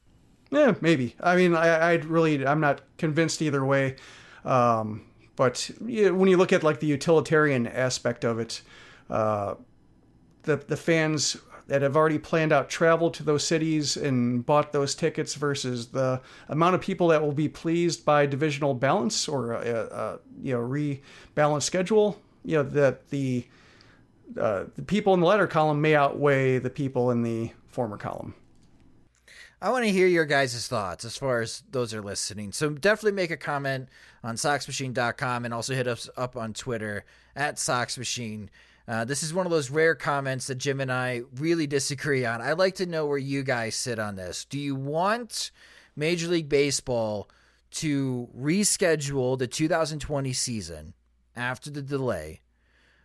Yeah, maybe. I mean, I, I really, I'm not convinced either way. Um, but when you look at like the utilitarian aspect of it, uh, the the fans that have already planned out travel to those cities and bought those tickets versus the amount of people that will be pleased by divisional balance or a, a uh, you know rebalanced schedule, you know that the uh, the people in the letter column may outweigh the people in the former column. I want to hear your guys' thoughts as far as those are listening. So definitely make a comment on SoxMachine.com and also hit us up on Twitter at SoxMachine. Uh, this is one of those rare comments that Jim and I really disagree on. I'd like to know where you guys sit on this. Do you want Major League Baseball to reschedule the 2020 season after the delay?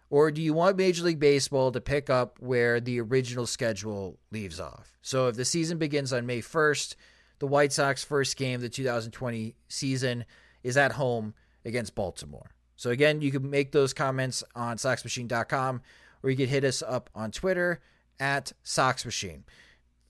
Or do you want Major League Baseball to pick up where the original schedule leaves off? So if the season begins on May 1st, the White Sox first game of the 2020 season is at home against Baltimore. So again, you can make those comments on SoxMachine.com or you can hit us up on Twitter at SoxMachine.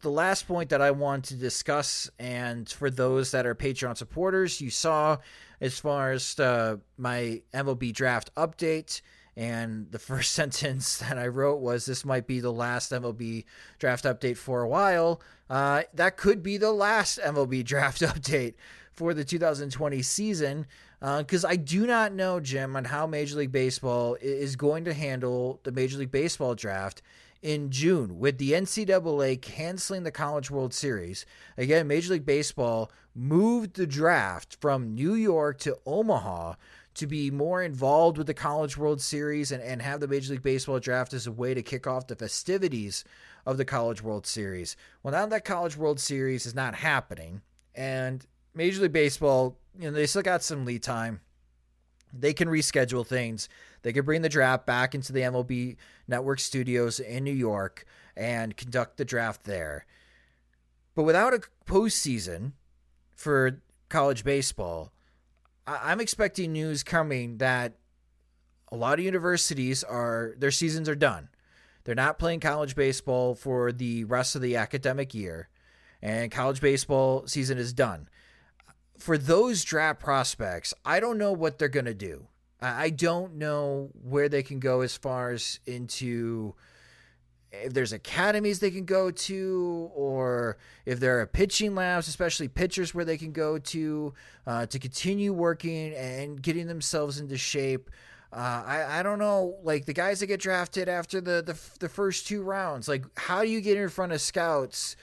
The last point that I want to discuss, and for those that are Patreon supporters, you saw as far as uh, my MLB draft update – and the first *laughs* sentence that I wrote was, This might be the last MLB draft update for a while. Uh, that could be the last MLB *laughs* draft update for the 2020 season. Because uh, I do not know, Jim, on how Major League Baseball is going to handle the Major League Baseball draft in June with the NCAA canceling the College World Series. Again, Major League Baseball moved the draft from New York to Omaha to be more involved with the College World Series and, and have the Major League Baseball draft as a way to kick off the festivities of the College World Series. Well, now that College World Series is not happening, and Major League Baseball, you know, they still got some lead time. They can reschedule things. They could bring the draft back into the MLB Network studios in New York and conduct the draft there. But without a postseason for college baseball, I'm expecting news coming that a lot of universities are their seasons are done. They're not playing college baseball for the rest of the academic year, and college baseball season is done. For those draft prospects, I don't know what they're going to do. I don't know where they can go as far as into if there's academies they can go to, or if there are pitching labs, especially pitchers where they can go to uh, to continue working and getting themselves into shape. Uh, I I don't know, like the guys that get drafted after the the, the first two rounds, like how do you get in front of scouts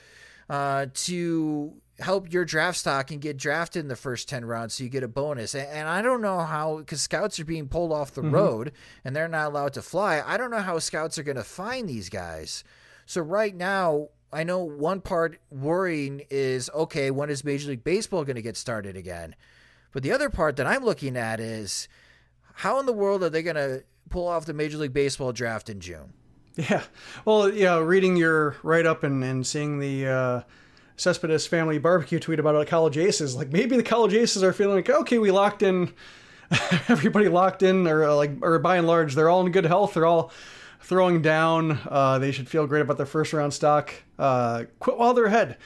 uh, to help your draft stock and get drafted in the first 10 rounds so you get a bonus. And, and I don't know how, because scouts are being pulled off the mm-hmm. road and they're not allowed to fly. I don't know how scouts are going to find these guys. So right now, I know one part worrying is okay, when is Major League Baseball going to get started again? But the other part that I'm looking at is how in the world are they going to pull off the Major League Baseball draft in June? Yeah. Well, yeah, reading your write up and, and seeing the, uh, Cespedes family barbecue tweet about college aces. Like maybe the college aces are feeling like, okay, we locked in, *laughs* everybody locked in, or like, or by and large, they're all in good health. They're all throwing down. Uh, they should feel great about their first round stock. Uh, quit while they're ahead.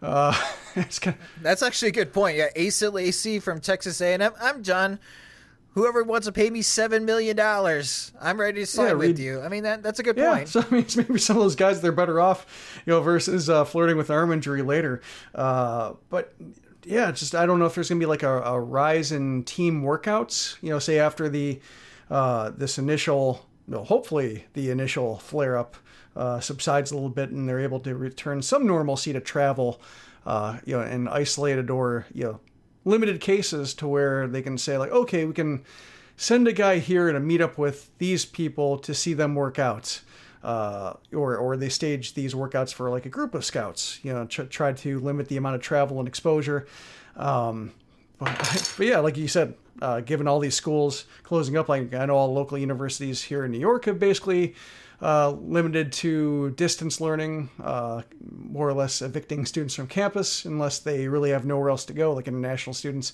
Uh, *laughs* kind of... That's actually a good point. Yeah, Asa Lacy from Texas A&M. I'm John. Whoever wants to pay me seven million dollars, I'm ready to sign yeah, with you. I mean, that that's a good yeah, point. *laughs* So I mean, maybe some of those guys they're better off, you know, versus uh, flirting with arm injury later. Uh, but yeah, just I don't know if there's gonna be like a, a rise in team workouts. You know, say after the uh, this initial, well, hopefully the initial flare up uh, subsides a little bit and they're able to return some normalcy to travel. Uh, you know, in isolated or you know limited cases to where they can say like, okay, we can send a guy here to meet up with these people to see them work out. Uh, or, or they stage these workouts for like a group of scouts, you know, tr- try to limit the amount of travel and exposure. Um, but, *laughs* but, yeah, like you said, uh, given all these schools closing up, like I know all local universities here in New York have basically uh, limited to distance learning, uh, more or less evicting students from campus unless they really have nowhere else to go, like international students.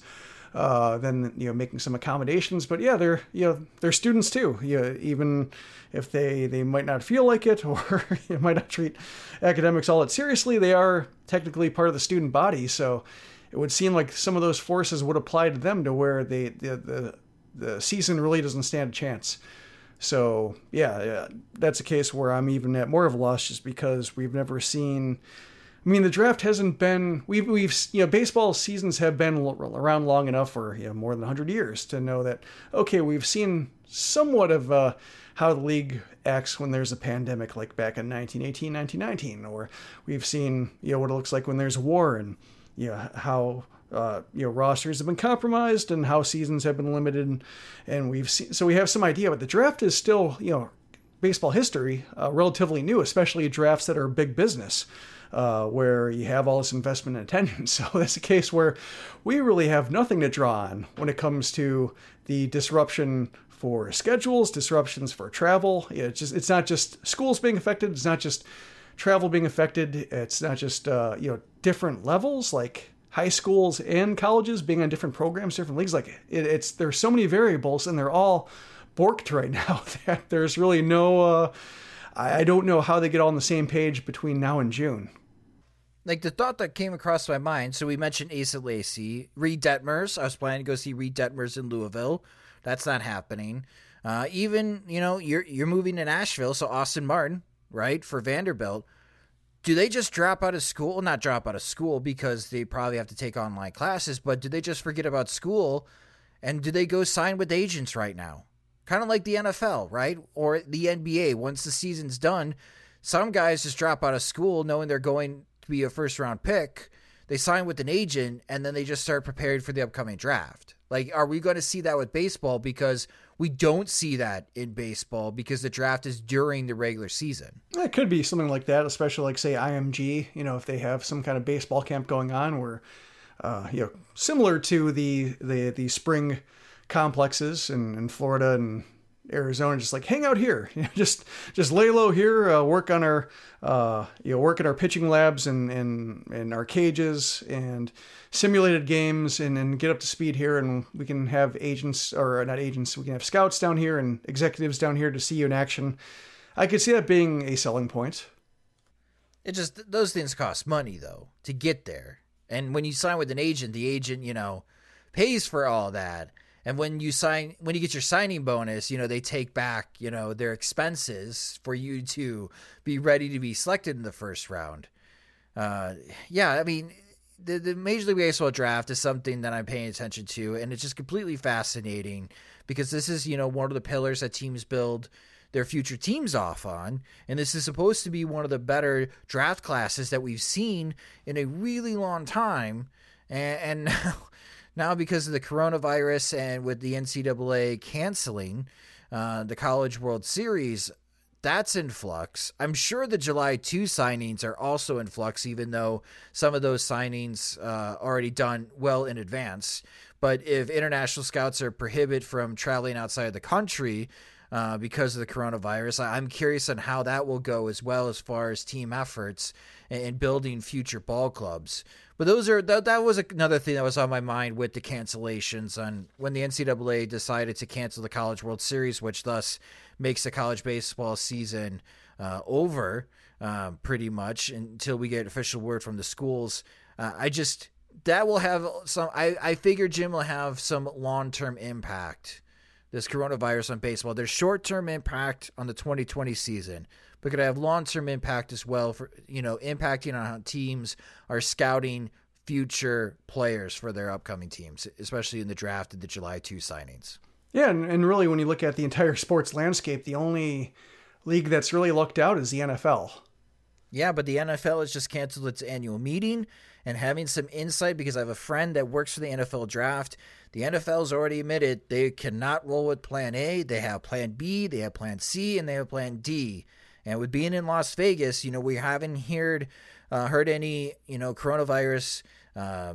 Uh, then you know making some accommodations, but yeah, they're you know they're students too. You know, even if they they might not feel like it *laughs* or you might not treat academics all that seriously, they are technically part of the student body. So it would seem like some of those forces would apply to them to where they the the, the season really doesn't stand a chance. So yeah, yeah, that's a case where I'm even at more of a loss just because we've never seen. I mean, the draft hasn't been we've we've you know baseball seasons have been around long enough for you know more than 100 years to know that okay we've seen somewhat of uh, how the league acts when there's a pandemic like back in 1918 1919 or we've seen you know what it looks like when there's war and you know how uh, you know rosters have been compromised and how seasons have been limited, and, and we've seen so we have some idea. But the draft is still you know baseball history, uh, relatively new, especially drafts that are big business. Uh, where you have all this investment and attention. *laughs* So that's a case where we really have nothing to draw on when it comes to the disruption for schedules, disruptions for travel. It's just it's not just schools being affected. It's not just travel being affected. It's not just uh, you know different levels like high schools and colleges being on different programs, different leagues. Like it, it's there's so many variables, and they're all borked *laughs* right now that there's really no. Uh, I, I don't know how they get all on the same page between now and June. Like the thought that came across my mind. So we mentioned Asa Lacy, Reid Detmers. I was planning to go see Reid Detmers in Louisville. That's not happening. Uh, even you know you're you're moving to Nashville, so Austin Martin, right for Vanderbilt do they just drop out of school? Well, not drop out of school because they probably have to take online classes, but do they just forget about school and do they go sign with agents right now? Kind of like the NFL, right? Or the NBA. Once the season's done, some guys just drop out of school knowing they're going to be a first round pick. They sign with an agent and then they just start preparing for the upcoming draft. Like, are we going to see that with baseball? Because we don't see that in baseball because the draft is during the regular season. It could be something like that, especially like say IMG. You know, if they have some kind of baseball camp going on, where uh, you know, similar to the the the spring complexes in, in Florida and Arizona, just like hang out here, *laughs* you know, just just lay low here, uh, work on our uh, you know work at our pitching labs and and and our cages and simulated games and, and get up to speed here. And we can have agents or not agents we can have scouts down here and executives down here to see you in action. I could see that being a selling point. It just those things cost money though to get there. And when you sign with an agent the agent you know pays for all that and when you sign when you get your signing bonus you know they take back you know their expenses for you to be ready to be selected in the first round uh, yeah i mean the, the Major League Baseball draft is something that I'm paying attention to, and it's just completely fascinating because this is, you know, one of the pillars that teams build their future teams off on. And this is supposed to be one of the better draft classes that we've seen in a really long time. And, and *laughs* now, now, because of the coronavirus and with the NCAA canceling uh, the College World Series, that's in flux. I'm sure the July 2 signings are also in flux, even though some of those signings uh, already done well in advance. But if international scouts are prohibited from traveling outside the country uh, because of the coronavirus, I'm curious on how that will go as well as far as team efforts and building future ball clubs. But those are that, that was another thing that was on my mind with the cancellations on when the NCAA decided to cancel the College World Series, which thus makes the college baseball season uh, over um, pretty much until we get official word from the schools. Uh, I just that will have some. I I figure Jim will have some long term impact this coronavirus on baseball. There's short term impact on the 2020 season, but could have long term impact as well for you know impacting on how teams are scouting future players for their upcoming teams, especially in the draft and the July 2 signings. Yeah, and, and really, when you look at the entire sports landscape, the only league that's really looked out is the NFL. Yeah, but the NFL has just canceled its annual meeting and having some insight because I have a friend that works for the NFL draft. The NFL's already admitted they cannot roll with plan A. They have plan B, they have plan C, and they have plan D. And with being in Las Vegas, you know, we haven't heard uh, heard any, you know, coronavirus uh,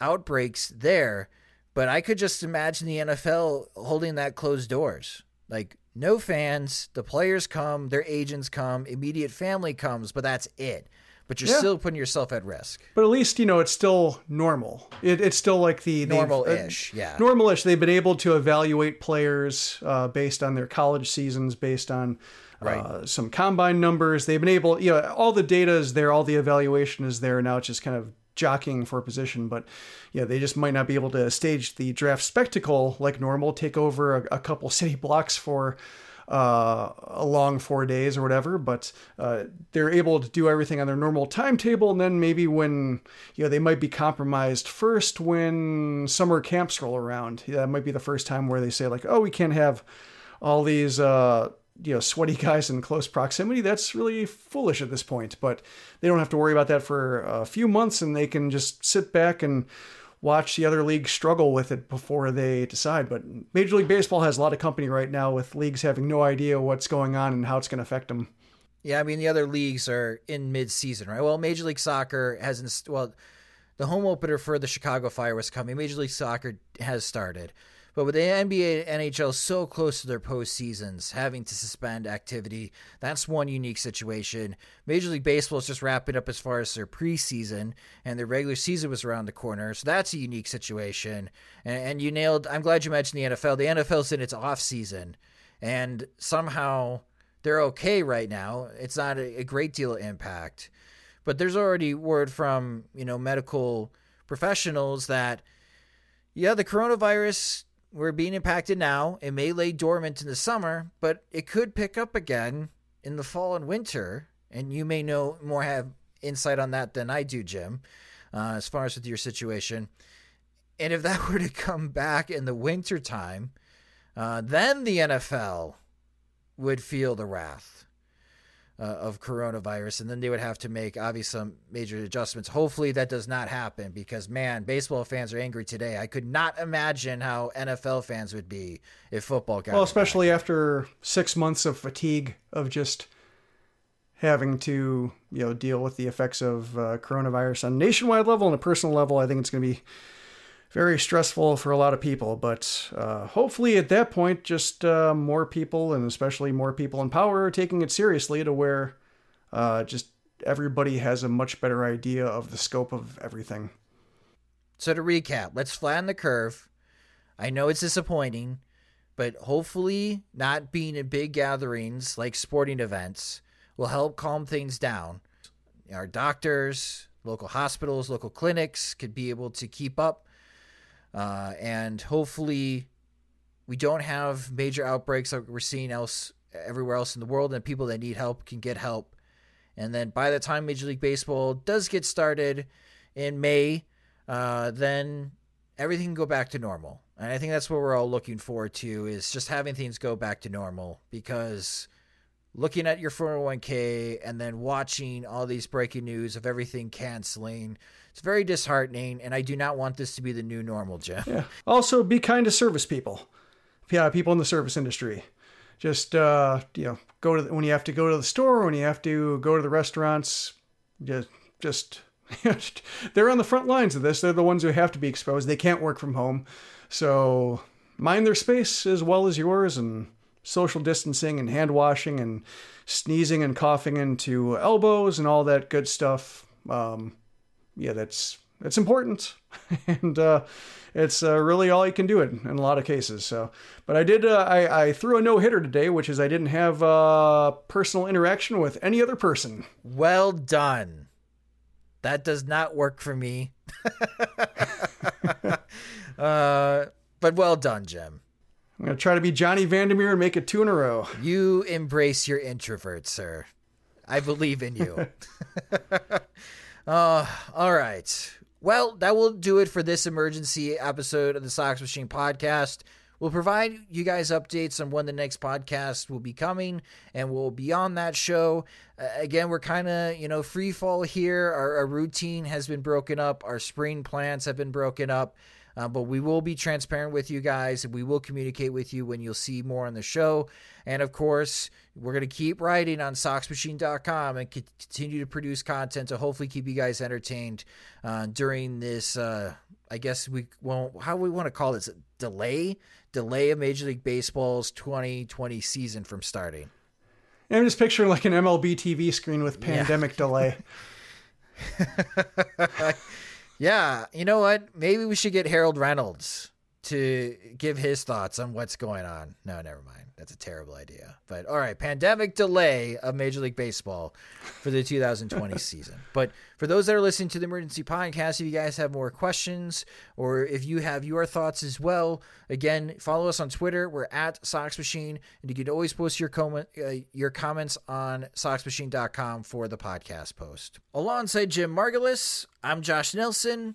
outbreaks there. But I could just imagine the NFL holding that closed doors. Like, no fans, the players come, their agents come, immediate family comes, but that's it. But you're yeah. still putting yourself at risk. But at least, you know, it's still normal. It, it's still like the normal ish, uh, yeah. Normal ish. They've been able to evaluate players uh, based on their college seasons, based on uh, right. some combine numbers. They've been able, you know, all the data is there, all the evaluation is there. Now it's just kind of jockeying for a position, but yeah, they just might not be able to stage the draft spectacle like normal, take over a, a couple city blocks for uh, a long four days or whatever, but uh, they're able to do everything on their normal timetable. And then maybe when, you know, they might be compromised first when summer camps roll around. Yeah, that might be the first time where they say, like, oh, we can't have all these, uh, you know sweaty *laughs* guys in close proximity that's really foolish at this point but they don't have to worry about that for a few months and they can just sit back and watch the other leagues struggle with it before they decide. But major league baseball has a lot of company right now with leagues having no idea what's going on and how it's going to affect them yeah i mean the other leagues are in mid-season right? Well major league soccer hasn't well the home opener for the chicago fire was coming. Major league soccer has started but with the NBA and NHL so close to their postseasons, having to suspend activity, that's one unique situation. Major League Baseball is just wrapping up as far as their preseason, and their regular season was around the corner. So that's a unique situation. And, and you nailed, I'm glad you mentioned the NFL. The NFL's in its off season, and somehow they're okay right now. It's not a, a great deal of impact. But there's already word from, you know, medical professionals that yeah, the coronavirus we're being impacted now. It may lay dormant in the summer, but it could pick up again in the fall and winter. And you may know more have insight on that than I do, Jim, uh, as far as with your situation. And if that *laughs* were to come back in the winter time, uh, then the NFL would feel the wrath uh, of coronavirus, and then they would have to make obviously some major adjustments. Hopefully, that does not happen because man, baseball fans are angry today. I could not imagine how NFL fans would be if football got. Well, especially back. after six months of fatigue of just having to you know deal with the effects of uh, coronavirus on nationwide level and a personal level. I think it's going to be very stressful for a lot of people. But uh, hopefully, at that point, just uh, more people, and especially more people in power, are taking it seriously to where uh, just everybody has a much better idea of the scope of everything. So, to recap, let's flatten the curve. I know it's disappointing, but hopefully, not being in big gatherings like sporting events will help calm things down. Our doctors, local hospitals, local clinics could be able to keep up uh, and hopefully, we don't have major outbreaks like we're seeing else everywhere else in the world, and people that need help can get help. And then by the time Major League Baseball does get started in May, uh, then everything can go back to normal. And I think that's what we're all looking forward to is just having things go back to normal because looking at your 401k and then watching all these breaking news of everything canceling it's very disheartening, and I do not want this to be the new normal, Jim. Yeah. Also, be kind to service people. Yeah, people in the service industry. Just uh, you know, go to the, when you have to go to the store, when you have to go to the restaurants. Just, just *laughs* they're on the front lines of this. They're the ones who have to be exposed. They can't work from home, so mind their space as well as yours, and social distancing and hand washing and sneezing and coughing into elbows and all that good stuff. Um, yeah, that's it's important, *laughs* and uh, it's uh, really all you can do it in a lot of cases. So, but I did uh, I, I threw a no hitter today, which is I didn't have uh, personal interaction with any other person. Well done. That does not work for me. *laughs* uh, but well done, Jim. I'm going to try to be Johnny Vander Meer and make it two in a row. You embrace your introvert, sir. I believe in you. *laughs* *laughs* uh, all right. Well, that will do it for this emergency episode of the Sox Machine podcast. We'll provide you guys updates on when the next podcast will be coming, and we'll be on that show. Uh, again, we're kind of, you know, free fall here. Our, our, routine has been broken up, our spring plans have been broken up. Uh, but we will be transparent with you guys and we will communicate with you when you'll see more on the show. And of course, we're going to keep writing on SoxMachine.com and continue to produce content to hopefully keep you guys entertained uh, during this. Uh, I guess we won't, how we want to call this delay, delay of Major League Baseball's 2020 season from starting. I'm just picturing like an MLB TV screen with pandemic yeah. delay. *laughs* yeah, you know what? Maybe we should get Harold Reynolds to give his thoughts on what's going on. No, never mind. That's a terrible idea. But all right, pandemic delay of Major League Baseball for the 2020 *laughs* season. But for those that are listening to the emergency podcast, if you guys have more questions or if you have your thoughts as well, again, follow us on Twitter. We're at Sox Machine, and you can always post your comment uh, your comments on SoxMachine.com for the podcast post. Alongside Jim Margalus, I'm Josh Nelson.